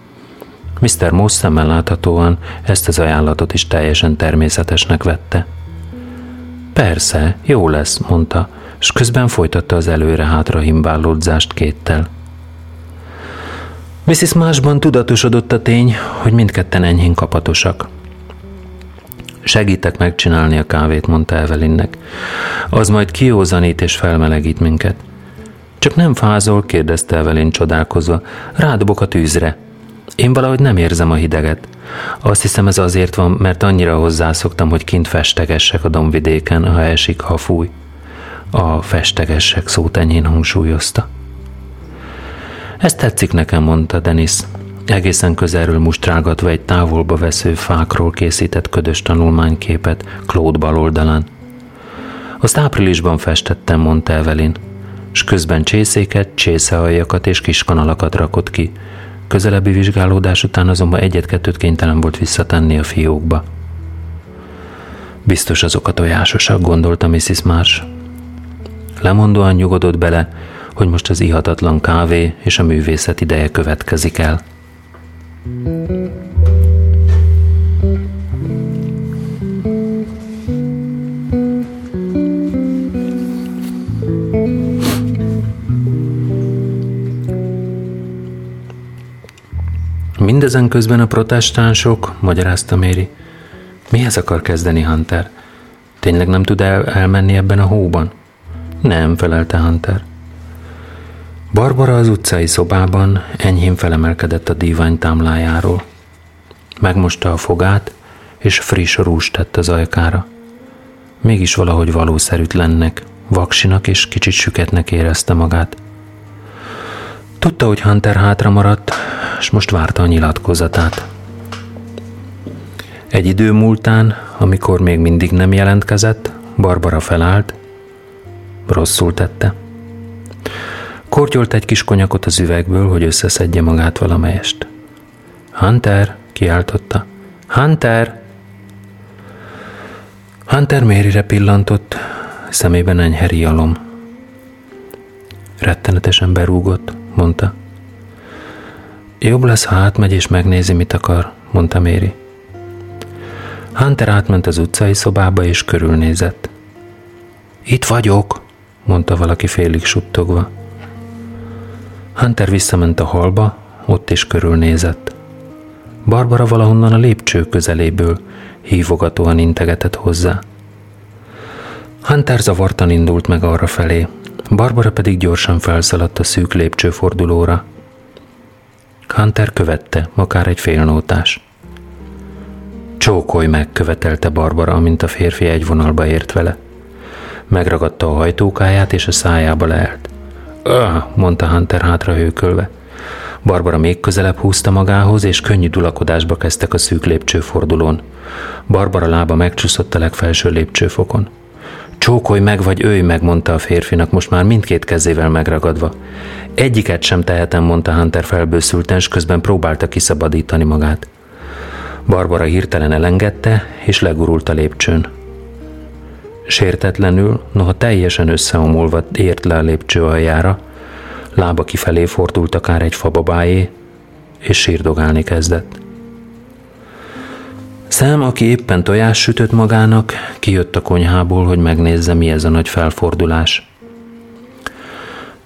Mr. Moss szemmel láthatóan ezt az ajánlatot is teljesen természetesnek vette. Persze, jó lesz, mondta, és közben folytatta az előre-hátra himbálódzást kéttel. Mrs. Másban tudatosodott a tény, hogy mindketten enyhén kapatosak. Segítek megcsinálni a kávét, mondta Evelynnek. Az majd kiózanít és felmelegít minket. Csak nem fázol, kérdezte Evelyn csodálkozva. Rádobok a tűzre. Én valahogy nem érzem a hideget. Azt hiszem ez azért van, mert annyira hozzászoktam, hogy kint festegessek a domvidéken, ha esik, ha fúj. A festegessek szót enyhén hangsúlyozta. Ez tetszik nekem, mondta Denis egészen közelről mustrálgatva egy távolba vesző fákról készített ködös tanulmányképet Claude bal oldalán. Azt áprilisban festettem, mondta Evelyn, s közben csészéket, csészealjakat és kiskanalakat rakott ki. Közelebbi vizsgálódás után azonban egyet-kettőt kénytelen volt visszatenni a fiókba. Biztos azok a tojásosak, gondolta Mrs. Marsh. Lemondóan nyugodott bele, hogy most az ihatatlan kávé és a művészet ideje következik el. Mindezen közben a protestánsok, magyarázta Méri. Mihez akar kezdeni Hunter? Tényleg nem tud el, elmenni ebben a hóban? Nem, felelte Hunter. Barbara az utcai szobában enyhén felemelkedett a dívány támlájáról. Megmosta a fogát, és friss rúst tett az ajkára. Mégis valahogy valószerűtlennek, vaksinak és kicsit süketnek érezte magát. Tudta, hogy Hunter hátra maradt, és most várta a nyilatkozatát. Egy idő múltán, amikor még mindig nem jelentkezett, Barbara felállt, rosszul tette. Kortyolt egy kis konyakot az üvegből, hogy összeszedje magát valamelyest. Hunter, kiáltotta. Hunter! Hunter Mérire pillantott, szemében enyhe rialom. Rettenetesen berúgott, mondta. Jobb lesz, ha átmegy és megnézi, mit akar, mondta Méri. Hunter átment az utcai szobába és körülnézett. Itt vagyok, mondta valaki félig suttogva. Hunter visszament a halba, ott is körülnézett. Barbara valahonnan a lépcső közeléből hívogatóan integetett hozzá. Hunter zavartan indult meg arra felé, Barbara pedig gyorsan felszaladt a szűk lépcsőfordulóra. Hunter követte, akár egy félnótás. Csókolj meg, követelte Barbara, amint a férfi egy vonalba ért vele. Megragadta a hajtókáját, és a szájába leelt. Öh, mondta Hunter hátra hőkölve. Barbara még közelebb húzta magához, és könnyű dulakodásba kezdtek a szűk lépcsőfordulón. Barbara lába megcsúszott a legfelső lépcsőfokon. Csókolj meg, vagy őj meg, mondta a férfinak, most már mindkét kezével megragadva. Egyiket sem tehetem, mondta Hunter felbőszülten, és közben próbálta kiszabadítani magát. Barbara hirtelen elengedte, és legurult a lépcsőn. Sértetlenül, noha teljesen összeomolva ért le a lépcső aljára, lába kifelé fordult akár egy fababájé, és sírdogálni kezdett. Szem, aki éppen tojás sütött magának, kijött a konyhából, hogy megnézze, mi ez a nagy felfordulás.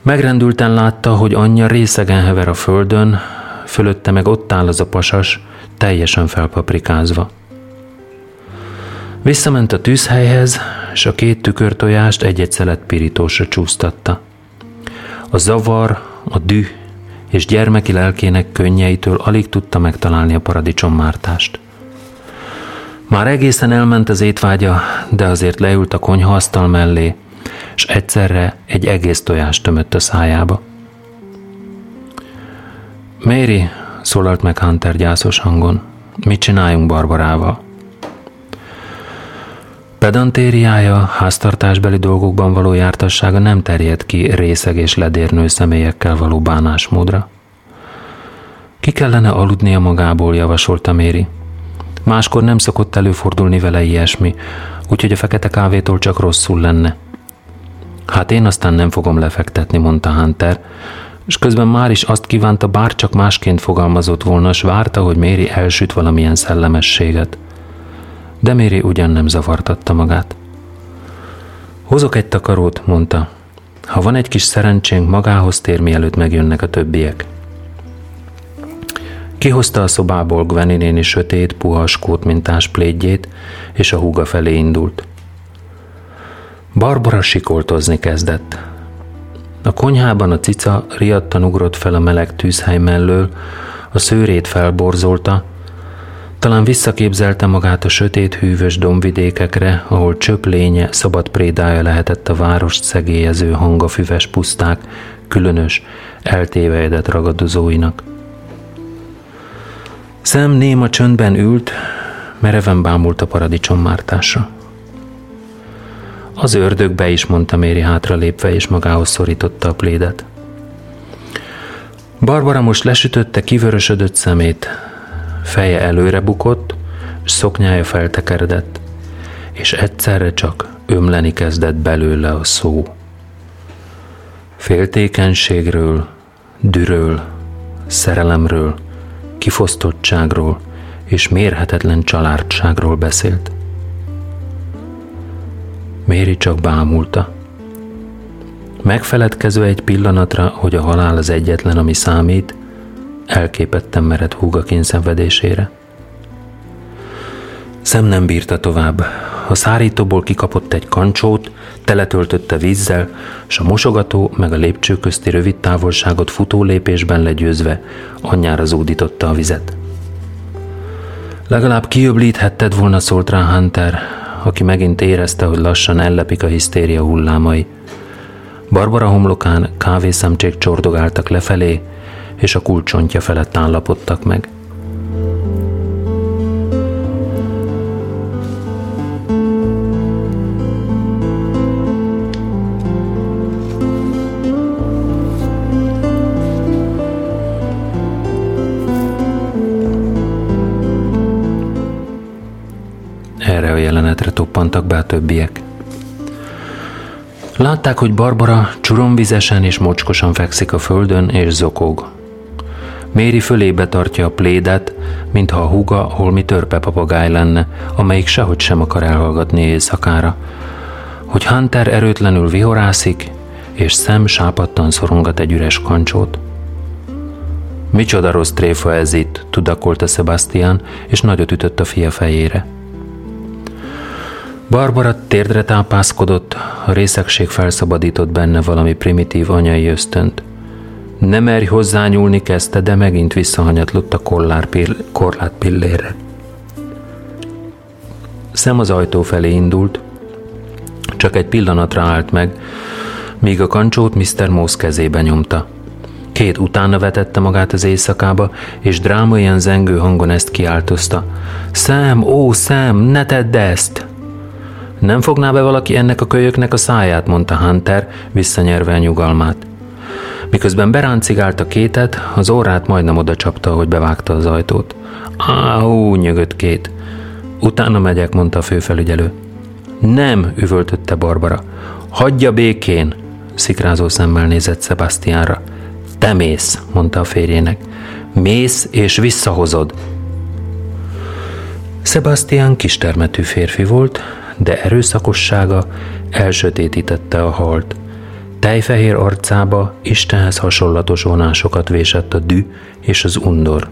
Megrendülten látta, hogy anyja részegen hever a földön, fölötte meg ott áll az a pasas, teljesen felpaprikázva. Visszament a tűzhelyhez, és a két tükörtojást egy-egy szelet pirítósra csúsztatta. A zavar, a düh és gyermeki lelkének könnyeitől alig tudta megtalálni a paradicsommártást. Már egészen elment az étvágya, de azért leült a konyhaasztal mellé, és egyszerre egy egész tojást tömött a szájába. Méri, szólalt meg Hunter gyászos hangon, mit csináljunk Barbarával? Pedantériája, háztartásbeli dolgokban való jártassága nem terjed ki részeg és ledérnő személyekkel való bánásmódra. Ki kellene aludnia magából, javasolta Méri. Máskor nem szokott előfordulni vele ilyesmi, úgyhogy a fekete kávétól csak rosszul lenne. Hát én aztán nem fogom lefektetni, mondta Hunter, és közben már is azt kívánta, bár csak másként fogalmazott volna, s várta, hogy Méri elsüt valamilyen szellemességet. De Méri ugyan nem zavartatta magát. Hozok egy takarót, mondta. Ha van egy kis szerencsénk, magához tér, mielőtt megjönnek a többiek. Kihozta a szobából Gwenny néni sötét, puha skót plédjét, és a húga felé indult. Barbara sikoltozni kezdett. A konyhában a cica riadtan ugrott fel a meleg tűzhely mellől, a szőrét felborzolta, talán visszaképzelte magát a sötét hűvös domvidékekre, ahol csöplénye, szabad prédája lehetett a várost szegélyező hangafüves puszták, különös, eltévejedett ragadozóinak. Szem néma csöndben ült, mereven bámult a paradicsom mártásra. Az ördögbe is, mondta Méri hátra lépve, és magához szorította a plédet. Barbara most lesütötte kivörösödött szemét, feje előre bukott, és szoknyája feltekeredett, és egyszerre csak ömleni kezdett belőle a szó. Féltékenységről, dűről, szerelemről, kifosztottságról és mérhetetlen családságról beszélt. Méri csak bámulta. Megfeledkező egy pillanatra, hogy a halál az egyetlen, ami számít, elképetten mered húga kényszenvedésére. Szem nem bírta tovább. A szárítóból kikapott egy kancsót, teletöltötte vízzel, s a mosogató meg a lépcső közti rövid távolságot futó lépésben legyőzve anyjára zúdította a vizet. Legalább kiöblíthetted volna, szólt rá Hunter, aki megint érezte, hogy lassan ellepik a hisztéria hullámai. Barbara homlokán kávészemcsék csordogáltak lefelé, és a kulcsontja felett állapodtak meg. Toppantak be a többiek. Látták, hogy Barbara csuromvizesen és mocskosan fekszik a földön, és zokog. Méri fölébe tartja a plédet, mintha a húga holmi törpe papagáj lenne, amelyik sehogy sem akar elhallgatni éjszakára. Hogy Hunter erőtlenül vihorászik, és szem sápadtan szorongat egy üres kancsót. Micsoda rossz tréfa ez itt, tudakolta Sebastian, és nagyot ütött a fia fejére. Barbara térdre tápászkodott, a részegség felszabadított benne valami primitív anyai ösztönt. Nem merj hozzányúlni kezdte, de megint visszahanyatlott a kollár pill- korlát pillére. Szem az ajtó felé indult, csak egy pillanatra állt meg, míg a kancsót Mr. Moss kezébe nyomta. Két utána vetette magát az éjszakába, és drámaian zengő hangon ezt kiáltozta. Szem, ó, Szem, ne tedd ezt! Nem fogná be valaki ennek a kölyöknek a száját, mondta Hunter, visszanyerve a nyugalmát. Miközben beráncigált a kétet, az órát majdnem oda csapta, hogy bevágta az ajtót. Áhú, nyögött két. Utána megyek, mondta a főfelügyelő. Nem, üvöltötte Barbara. Hagyja békén, szikrázó szemmel nézett Sebastianra. Te mész, mondta a férjének. Mész és visszahozod. Sebastian kistermetű férfi volt, de erőszakossága elsötétítette a halt. Tejfehér arcába Istenhez hasonlatos vonásokat vésett a dű és az undor.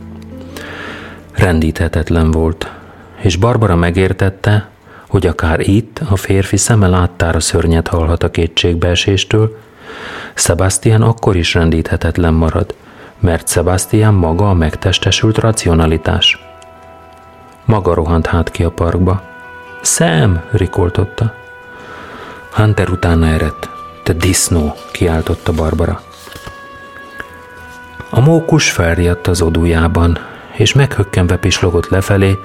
Rendíthetetlen volt, és Barbara megértette, hogy akár itt a férfi szeme láttára szörnyet hallhat a kétségbeeséstől, Sebastian akkor is rendíthetetlen marad, mert Sebastian maga a megtestesült racionalitás. Maga rohant hát ki a parkba. Szem! rikoltotta. Hunter utána eredt. Te disznó! kiáltotta Barbara. A mókus felriadt az odújában, és meghökkenve pislogott lefelé,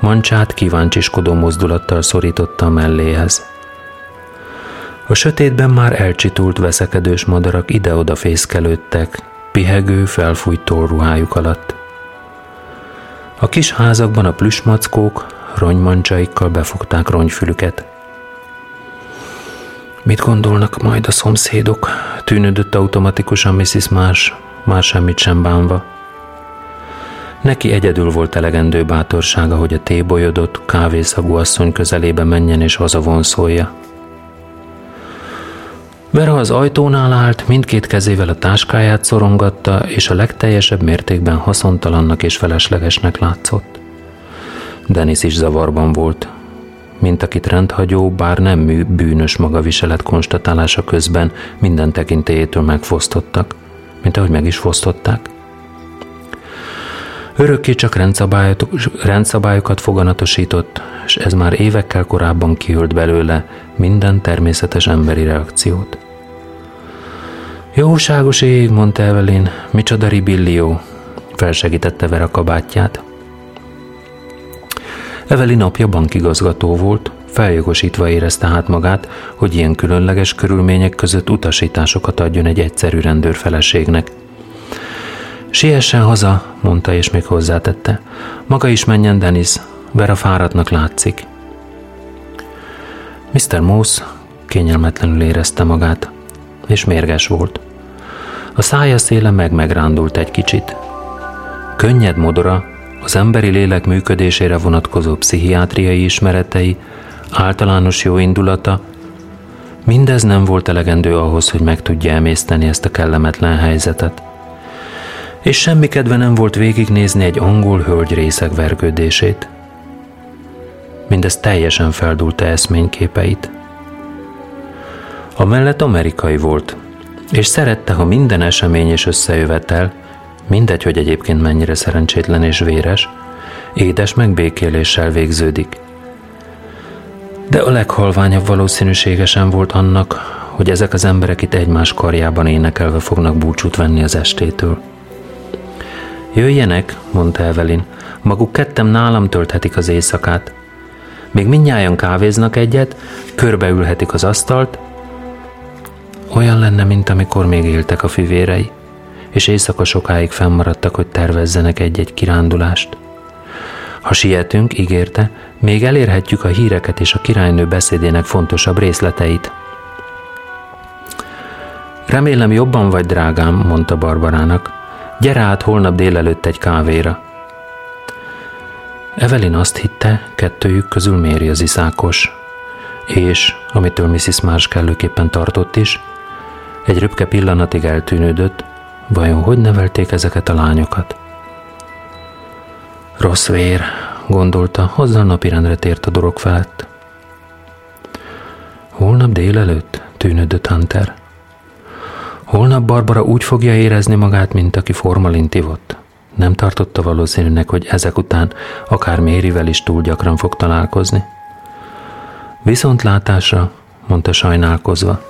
mancsát kíváncsiskodó mozdulattal szorította a melléhez. A sötétben már elcsitult veszekedős madarak ide-oda fészkelődtek, pihegő, felfújt ruhájuk alatt. A kis házakban a plüsmackók rongymancsaikkal befogták rongyfülüket. Mit gondolnak majd a szomszédok? Tűnődött automatikusan Mrs. Más, már semmit sem bánva. Neki egyedül volt elegendő bátorsága, hogy a tébolyodott, kávészagú asszony közelébe menjen és hazavonszolja. Vera az ajtónál állt, mindkét kezével a táskáját szorongatta, és a legteljesebb mértékben haszontalannak és feleslegesnek látszott. Dennis is zavarban volt, mint akit rendhagyó, bár nem mű, bűnös magaviselet konstatálása közben minden tekintélyétől megfosztottak, mint ahogy meg is fosztották. Örökké csak rendszabályokat foganatosított, és ez már évekkel korábban kiölt belőle minden természetes emberi reakciót. Jóságos ég, mondta Evelyn, micsoda ribillió, felsegítette Vera kabátját. Evelyn apja bankigazgató volt, feljogosítva érezte hát magát, hogy ilyen különleges körülmények között utasításokat adjon egy egyszerű rendőr feleségnek. Siessen haza, mondta és még hozzátette. Maga is menjen, Dennis, Vera fáradtnak látszik. Mr. Moss kényelmetlenül érezte magát, és mérges volt. A szája széle meg-megrándult egy kicsit. Könnyed modora, az emberi lélek működésére vonatkozó pszichiátriai ismeretei, általános jó indulata, mindez nem volt elegendő ahhoz, hogy meg tudja emészteni ezt a kellemetlen helyzetet. És semmi kedve nem volt végignézni egy angol hölgy részek vergődését. Mindez teljesen feldúlta eszményképeit. A mellett amerikai volt, és szerette, ha minden esemény és összejövetel, mindegy, hogy egyébként mennyire szerencsétlen és véres, édes megbékéléssel végződik. De a leghalványabb valószínűségesen volt annak, hogy ezek az emberek itt egymás karjában énekelve fognak búcsút venni az estétől. Jöjjenek, mondta Evelyn, maguk kettem nálam tölthetik az éjszakát. Még mindnyájan kávéznak egyet, körbeülhetik az asztalt, olyan lenne, mint amikor még éltek a fivérei, és éjszaka sokáig fennmaradtak, hogy tervezzenek egy-egy kirándulást. Ha sietünk, ígérte, még elérhetjük a híreket és a királynő beszédének fontosabb részleteit. Remélem jobban vagy, drágám, mondta Barbarának. Gyere át holnap délelőtt egy kávéra. Evelyn azt hitte, kettőjük közül méri az iszákos, és, amitől Mrs. Marsh kellőképpen tartott is, egy röpke pillanatig eltűnődött, vajon hogy nevelték ezeket a lányokat? Rossz vér, gondolta, hozzá napirendre tért a dolog felett. Holnap délelőtt, tűnődött Hunter. Holnap Barbara úgy fogja érezni magát, mint aki formalint ivott. Nem tartotta valószínűnek, hogy ezek után akár Mérivel is túl gyakran fog találkozni. Viszontlátásra, mondta sajnálkozva.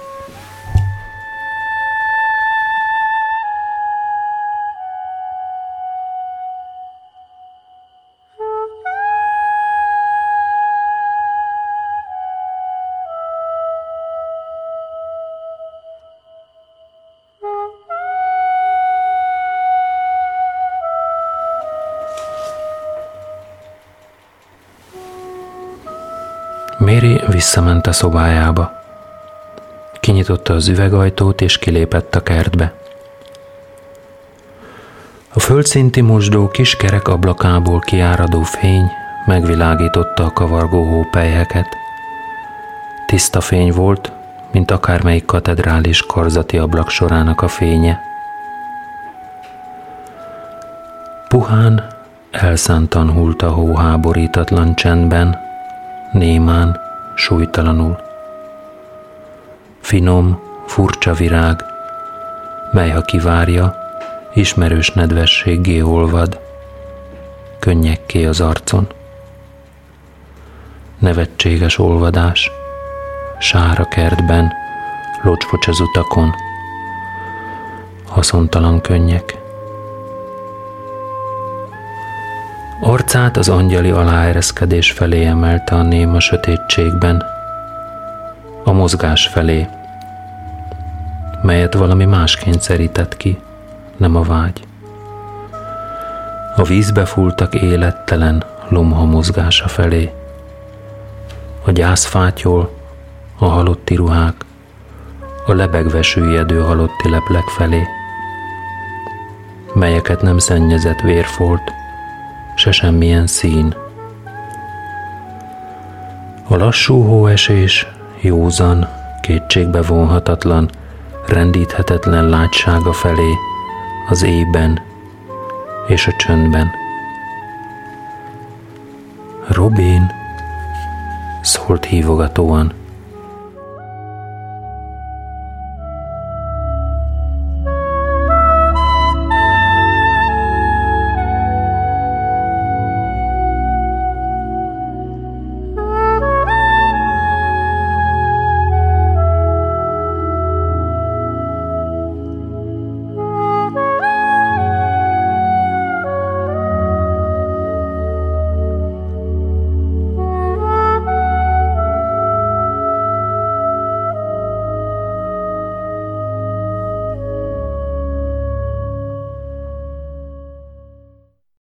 Visszament a szobájába. Kinyitotta az üvegajtót és kilépett a kertbe. A földszinti mosdó kis kerek ablakából kiáradó fény megvilágította a kavargó hópelyheket. Tiszta fény volt, mint akármelyik katedrális karzati ablak sorának a fénye. Puhán, elszántan hult a hóháborítatlan csendben, némán, súlytalanul. Finom, furcsa virág, mely ha kivárja, ismerős nedvességgé olvad, könnyekké az arcon. Nevetséges olvadás, sára kertben, locspocs az utakon, haszontalan könnyek. Arcát az angyali aláereszkedés felé emelte a néma sötétségben, a mozgás felé, melyet valami más kényszerített ki, nem a vágy. A vízbe fúltak élettelen lomha mozgása felé. A gyászfátyol, a halotti ruhák, a lebegve süllyedő halotti leplek felé, melyeket nem szennyezett vérfolt, se semmilyen szín. A lassú hóesés, józan, kétségbe vonhatatlan, rendíthetetlen látsága felé, az éjben és a csöndben. Robin, szólt hívogatóan,